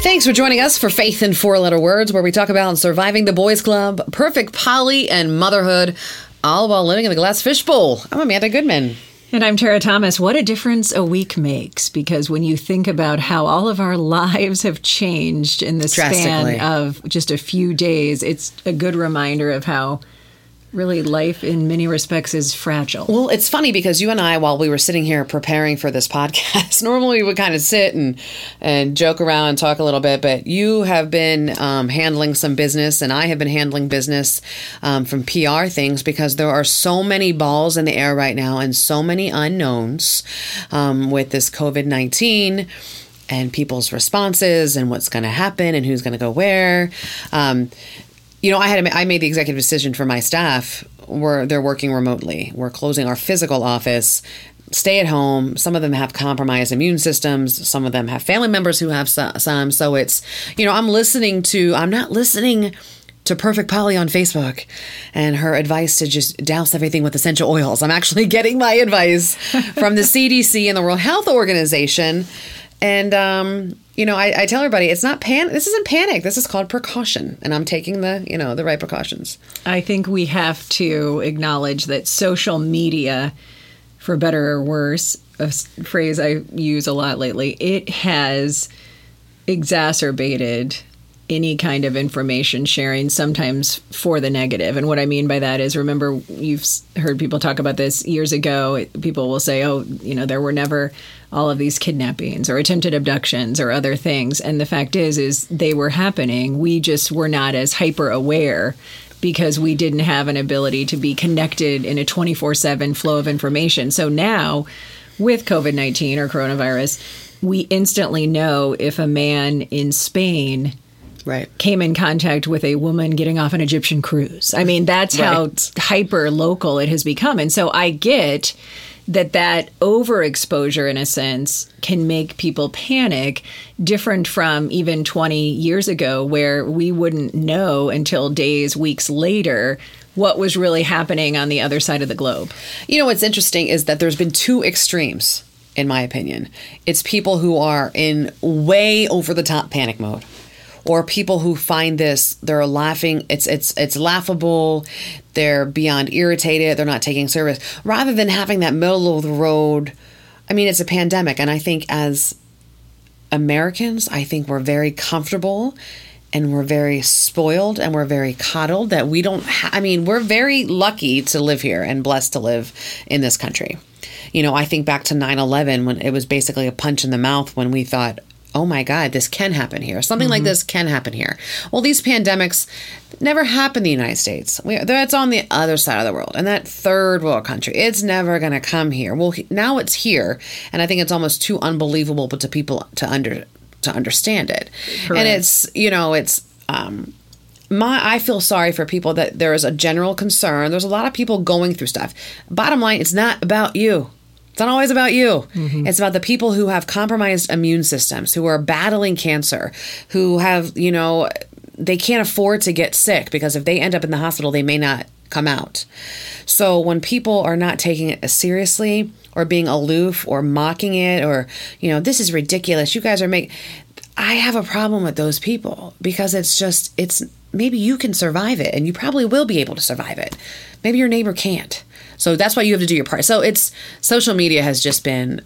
Thanks for joining us for Faith in Four Letter Words, where we talk about surviving the boys' club, perfect poly, and motherhood, all while living in the glass fishbowl. I'm Amanda Goodman. And I'm Tara Thomas. What a difference a week makes because when you think about how all of our lives have changed in the span of just a few days, it's a good reminder of how really life in many respects is fragile. Well, it's funny because you and I, while we were sitting here preparing for this podcast, normally we would kind of sit and and joke around and talk a little bit, but you have been um, handling some business, and I have been handling business um, from PR things because there are so many balls in the air right now and so many unknowns um, with this COVID nineteen and people's responses and what's going to happen and who's going to go where. Um, you know, I had I made the executive decision for my staff where they're working remotely. We're closing our physical office, stay at home. Some of them have compromised immune systems. Some of them have family members who have some. So it's, you know, I'm listening to. I'm not listening to Perfect Polly on Facebook and her advice to just douse everything with essential oils. I'm actually getting my advice from the CDC and the World Health Organization. And um, you know, I, I tell everybody it's not pan. This isn't panic. This is called precaution, and I'm taking the you know the right precautions. I think we have to acknowledge that social media, for better or worse, a phrase I use a lot lately, it has exacerbated any kind of information sharing, sometimes for the negative. And what I mean by that is remember, you've heard people talk about this years ago. People will say, oh, you know, there were never all of these kidnappings or attempted abductions or other things. And the fact is, is they were happening. We just were not as hyper aware because we didn't have an ability to be connected in a 24 7 flow of information. So now, with COVID 19 or coronavirus, we instantly know if a man in Spain right. came in contact with a woman getting off an Egyptian cruise. I mean, that's right. how hyper local it has become. And so I get that that overexposure in a sense can make people panic different from even 20 years ago where we wouldn't know until days weeks later what was really happening on the other side of the globe you know what's interesting is that there's been two extremes in my opinion it's people who are in way over the top panic mode or people who find this they're laughing it's it's it's laughable they're beyond irritated they're not taking service rather than having that middle of the road. I mean it's a pandemic and i think as americans i think we're very comfortable and we're very spoiled and we're very coddled that we don't ha- i mean we're very lucky to live here and blessed to live in this country. You know i think back to 9-11 when it was basically a punch in the mouth when we thought oh my God, this can happen here. Something mm-hmm. like this can happen here. Well, these pandemics never happen in the United States. We, that's on the other side of the world, and that third world country. It's never going to come here. Well, now it's here, and I think it's almost too unbelievable to people to under to understand it. Correct. And it's you know it's. Um, my I feel sorry for people that there is a general concern. There's a lot of people going through stuff. Bottom line, it's not about you. It's not always about you. Mm-hmm. It's about the people who have compromised immune systems, who are battling cancer, who have, you know, they can't afford to get sick because if they end up in the hospital, they may not come out. So when people are not taking it seriously or being aloof or mocking it or, you know, this is ridiculous. You guys are making I have a problem with those people because it's just it's maybe you can survive it and you probably will be able to survive it. Maybe your neighbor can't. So that's why you have to do your part. So it's social media has just been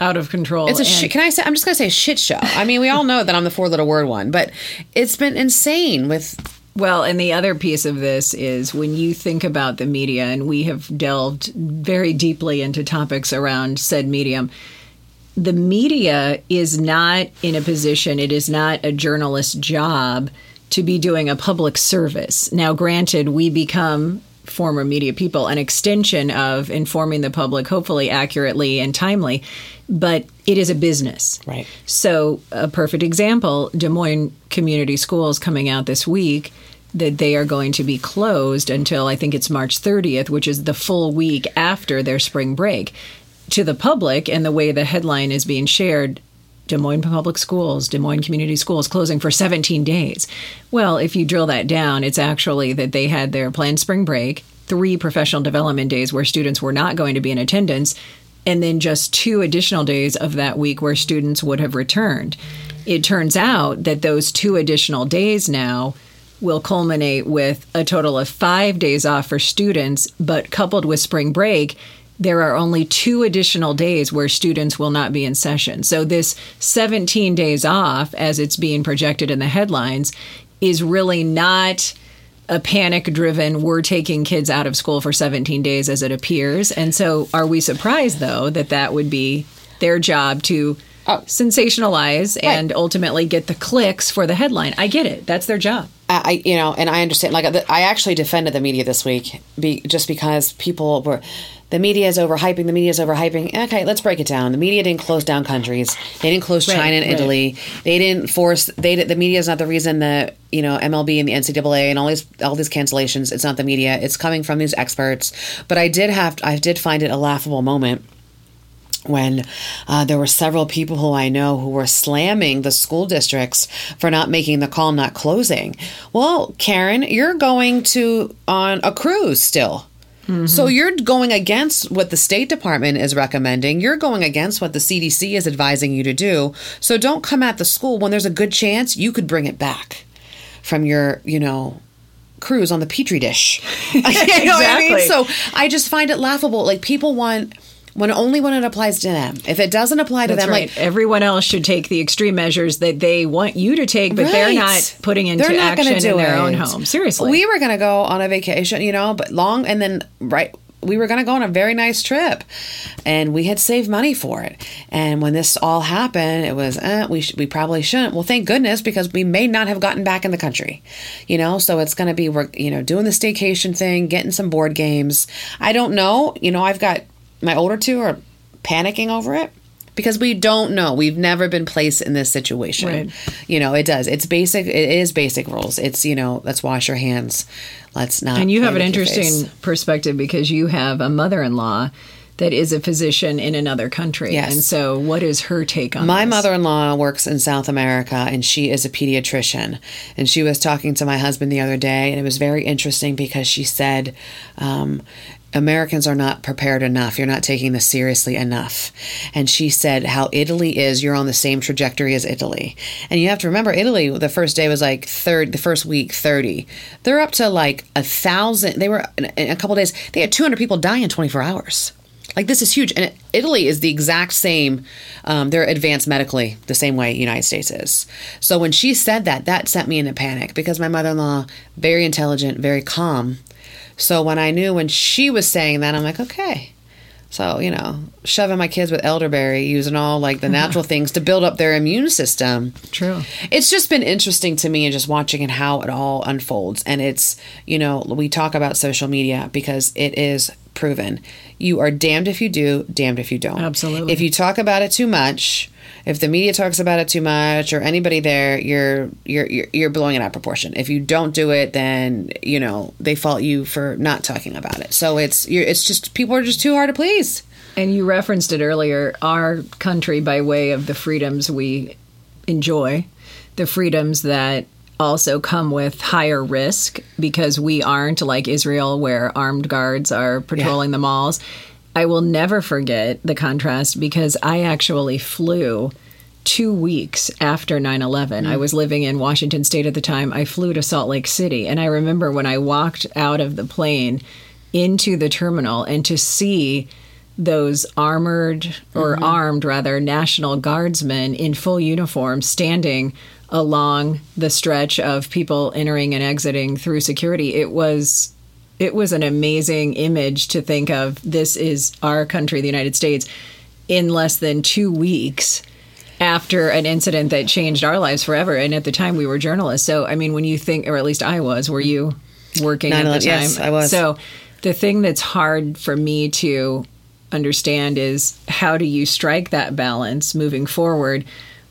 out of control. It's a sh- can I say I'm just gonna say shit show. I mean, we all know that I'm the four little word one, but it's been insane with well, and the other piece of this is when you think about the media, and we have delved very deeply into topics around said medium. The media is not in a position, it is not a journalist's job to be doing a public service. Now, granted, we become former media people an extension of informing the public, hopefully accurately and timely. But it is a business. Right. So, a perfect example Des Moines Community Schools coming out this week that they are going to be closed until I think it's March 30th, which is the full week after their spring break. To the public, and the way the headline is being shared, Des Moines Public Schools, Des Moines Community Schools closing for 17 days. Well, if you drill that down, it's actually that they had their planned spring break, three professional development days where students were not going to be in attendance, and then just two additional days of that week where students would have returned. it turns out that those two additional days now will culminate with a total of five days off for students, but coupled with spring break, there are only two additional days where students will not be in session. So, this 17 days off, as it's being projected in the headlines, is really not a panic driven, we're taking kids out of school for 17 days as it appears. And so, are we surprised, though, that that would be their job to oh. sensationalize right. and ultimately get the clicks for the headline? I get it. That's their job. I, you know, and I understand. Like, I actually defended the media this week, be, just because people were the media is overhyping, the media is overhyping. Okay, let's break it down. The media didn't close down countries. They didn't close China and right. Italy. They didn't force. They the media is not the reason that you know MLB and the NCAA and all these all these cancellations. It's not the media. It's coming from these experts. But I did have I did find it a laughable moment when uh, there were several people who I know who were slamming the school districts for not making the call, not closing. Well, Karen, you're going to on a cruise still. Mm-hmm. So you're going against what the State Department is recommending. You're going against what the CDC is advising you to do. So don't come at the school when there's a good chance you could bring it back from your, you know, cruise on the petri dish. you know exactly. I mean? So I just find it laughable. Like people want when only when it applies to them. If it doesn't apply to That's them, right. like everyone else should take the extreme measures that they want you to take, but right. they're not putting into they're not action do in their it. own home. Seriously, we were going to go on a vacation, you know, but long and then right we were going to go on a very nice trip and we had saved money for it and when this all happened it was eh, we, sh- we probably shouldn't well thank goodness because we may not have gotten back in the country you know so it's going to be we're you know doing the staycation thing getting some board games i don't know you know i've got my older two are panicking over it because we don't know. We've never been placed in this situation. Right. You know, it does. It's basic. It is basic rules. It's you know, let's wash our hands. Let's not. And you have an interesting perspective because you have a mother-in-law that is a physician in another country. Yes. And so, what is her take on My this? mother in law works in South America and she is a pediatrician. And she was talking to my husband the other day, and it was very interesting because she said, um, Americans are not prepared enough. You're not taking this seriously enough. And she said how Italy is, you're on the same trajectory as Italy. And you have to remember, Italy, the first day was like third, the first week, 30. They're up to like a thousand. They were, in a couple days, they had 200 people die in 24 hours. Like this is huge. And Italy is the exact same, um, they're advanced medically the same way United States is. So when she said that, that sent me into panic because my mother in law, very intelligent, very calm, so when I knew when she was saying that, I'm like, okay. So, you know, shoving my kids with elderberry, using all like the natural things to build up their immune system. True. It's just been interesting to me and just watching and how it all unfolds. And it's, you know, we talk about social media because it is proven. You are damned if you do, damned if you don't. Absolutely. If you talk about it too much, if the media talks about it too much or anybody there, you're you're you're, you're blowing it out of proportion. If you don't do it, then you know they fault you for not talking about it. So it's you're, it's just people are just too hard to please. And you referenced it earlier. Our country, by way of the freedoms we enjoy, the freedoms that also come with higher risk because we aren't like Israel, where armed guards are patrolling yeah. the malls. I will never forget the contrast because I actually flew two weeks after 9 11. Mm. I was living in Washington State at the time. I flew to Salt Lake City. And I remember when I walked out of the plane into the terminal and to see those armored or mm-hmm. armed rather national guardsmen in full uniform standing along the stretch of people entering and exiting through security it was it was an amazing image to think of. This is our country, the United States, in less than two weeks after an incident that changed our lives forever. And at the time, we were journalists. So, I mean, when you think, or at least I was, were you working at the time? Yes, I was. So, the thing that's hard for me to understand is how do you strike that balance moving forward,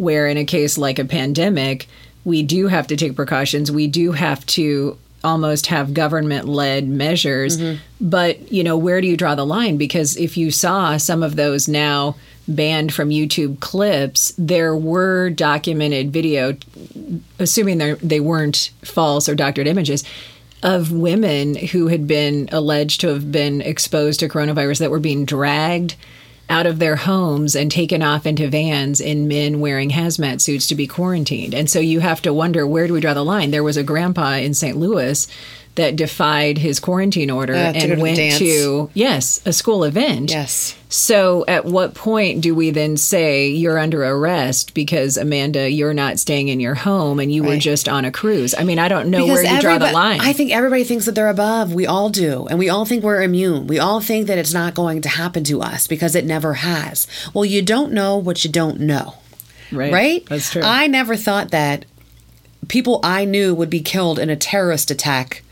where in a case like a pandemic, we do have to take precautions. We do have to almost have government led measures. Mm-hmm. But, you know, where do you draw the line? Because if you saw some of those now banned from YouTube clips, there were documented video, assuming they weren't false or doctored images, of women who had been alleged to have been exposed to coronavirus that were being dragged out of their homes and taken off into vans in men wearing hazmat suits to be quarantined. And so you have to wonder where do we draw the line? There was a grandpa in St. Louis that defied his quarantine order Uh, to go to and went dance. to yes, a school event. Yes. So at what point do we then say you're under arrest because Amanda, you're not staying in your home and you were just on a cruise? I mean, I don't know where you draw the line. I think everybody thinks that they're above. We all do. And we all think we're immune. We all think that it's not going to happen to us because it never has. Well, you don't know what you don't know. right. Right? That's true. I never thought that people I knew would be killed in a terrorist attack,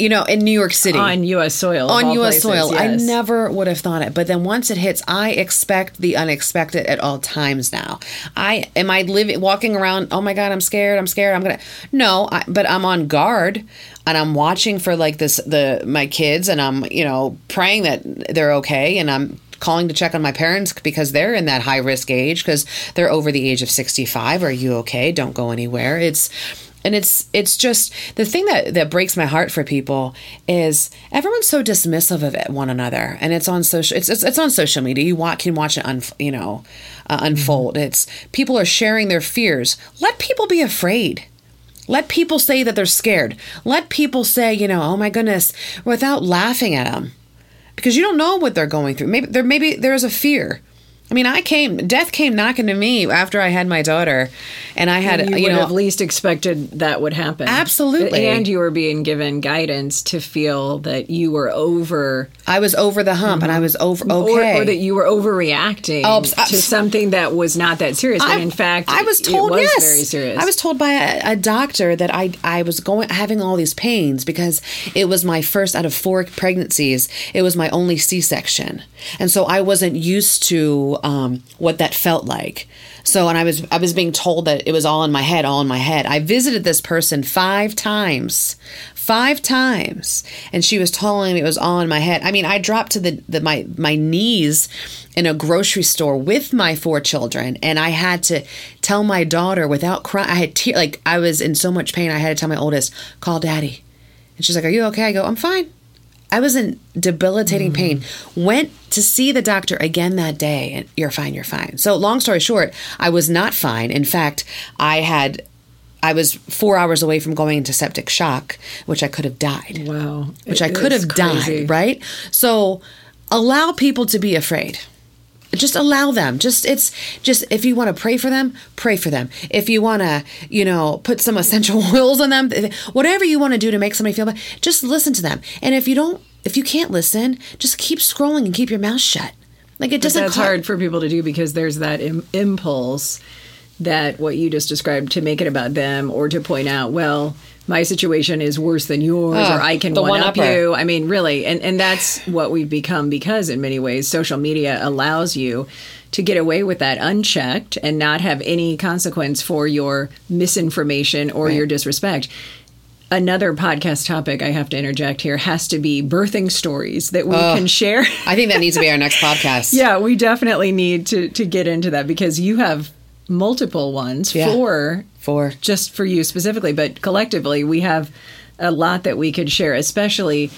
you know, in New York City. on U.S. soil. on U.S. places, soil. I never would have thought it, but then once it hits, I expect the unexpected at all times. Now, I am I living walking around. Oh my God, I'm scared. I'm scared. I'm gonna no, I, but I'm on guard and I'm watching for like this the my kids and I'm you know praying that they're okay and I'm calling to check on my parents because they're in that high risk age because they're over the age of 65 are you okay don't go anywhere it's and it's it's just the thing that that breaks my heart for people is everyone's so dismissive of it one another. And it's on social it's it's, it's on social media. You watch, can watch it un, you know uh, unfold. It's people are sharing their fears. Let people be afraid. Let people say that they're scared. Let people say you know oh my goodness without laughing at them because you don't know what they're going through. Maybe there maybe there's a fear I mean, I came, death came knocking to me after I had my daughter, and I had, you, you, would know, have least expected that would happen. Absolutely. And you were being given guidance to feel that you were over, I was over the hump and I was over okay. or, or that you were overreacting Oh, to something that was not that serious. I- in fact, I was it told was yes. very serious. I was told by a, a doctor that I I was going having all these pains because it was my first out of four pregnancies. It was my only C section, and so I wasn't used to um, what that felt like. So, and I was I was being told that it was all in my head, all in my head. I visited this person five times, five times, and she was telling me it was all in my head. I mean, I dropped to the, the my my knees in a grocery store with my four children, and I had to tell my daughter without crying. I had tear like I was in so much pain. I had to tell my oldest, "Call daddy," and she's like, "Are you okay?" I go, "I'm fine." I was in debilitating pain. Mm. Went to see the doctor again that day, and you're fine, you're fine. So, long story short, I was not fine. In fact, I had, I was four hours away from going into septic shock, which I could have died. wow, Which It I could have crazy. died, right? So, allow people to be afraid. Just allow them. Just it's just if you want to pray for them, pray for them. If you want to, you know, put some essential oils on them, whatever you want to do to make somebody feel better, just listen to them. And if you don't, if you can't listen, just keep scrolling and keep your mouth shut. Like it But doesn't. that's co- hard for people to do because there's that Im- impulse that what you just described to make it about them or to point out, well, my situation is worse than yours, Oh, or ah, I can the one up you. I mean, really, and and that's what we've become because in many ways, social media allows you to get away with that unchecked and not have any consequence for your misinformation or your disrespect. Another podcast topic I have to interject here has to be birthing stories that we can share. I think that needs to be our next podcast. Yeah, we definitely need to to get into that because you have multiple ones Yeah. for For just for you specifically, but collectively we have a lot that we could share, especially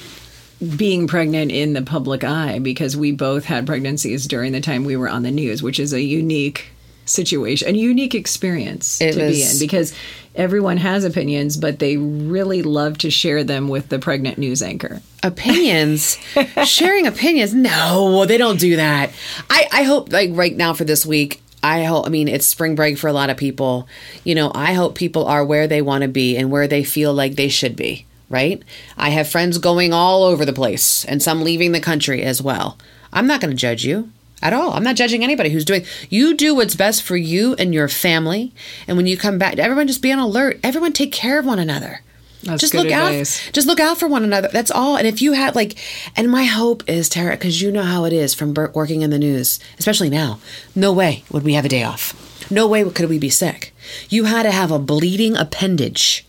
being pregnant in the public eye because we both had pregnancies during the time we were on the news, which is a unique situation, a unique experience It to be in because everyone has opinions, but they really love to share them with the pregnant news anchor. opinions? Sharing opinions? No they don't do that. I i hope like right now for this week i hope i mean it's spring break for a lot of people you know i hope people are where they want to be and where they feel like they should be right i have friends going all over the place and some leaving the country as well i'm not going to judge you at all. I'm not judging anybody who's doing. You do what's best for you and your family. And when you come back, everyone just be on alert. Everyone take care of one another. That's just look advice. out. Just look out for one another. That's all. And if you had like, and my hope is Tara, because you know how it is from working in the news, especially now. No way would we have a day off. No way could we be sick. You had to have a bleeding appendage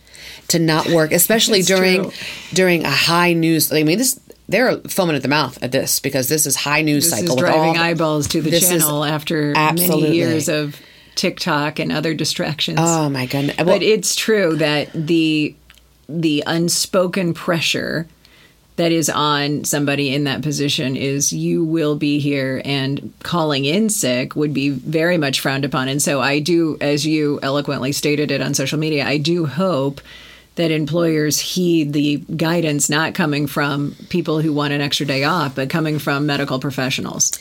to not work, especially during true. during a high news. I mean, this they're foaming at the mouth at this because this is high news This cycle. is with all driving eyeballs to the channel after absolutely- many years of TikTok and other distractions. Oh my goodness! Well, but it's true that the the unspoken pressure that is on somebody in that position is you will be here and calling in sick would be very much frowned upon. And so I do, as you eloquently stated it on social media, I do hope that employers heed the guidance not coming from people who want an extra day off, but coming from medical professionals.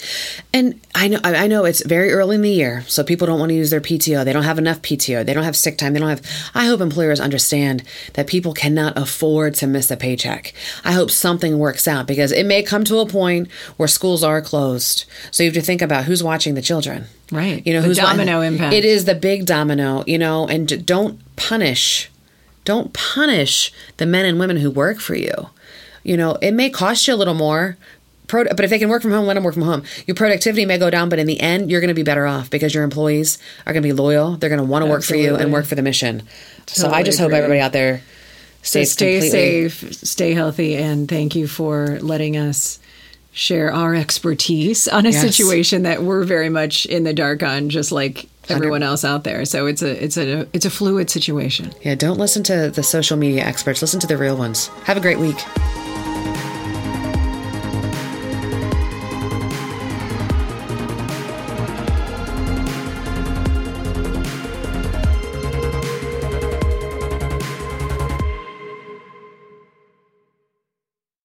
And I know I know it's very early in the year, so people don't want to use their PTO. They don't have enough PTO. They don't have sick time. They don't have I hope employers understand that people cannot afford to miss a paycheck. I hope something works out because it may come to a point where schools are closed. So you have to think about who's watching the children. Right. You know, The who's domino impact. It is the big domino, you know, and don't punish don't punish the men and women who work for you. You know, it may cost you a little more, pro- but if they can work from home, let them work from home. Your productivity may go down, but in the end, you're going to be better off because your employees are going to be loyal. They're going to want to work for you and work for the mission. so I Totally just hope everybody out there So stays stay completely. safe, stay healthy, and thank you for letting us share our expertise on a Yes. situation that we're very much in the dark on, just like everyone else out there. So it's a it's a it's a fluid situation. Yeah, don't listen to the social media experts. Listen to the real ones. Have a great week.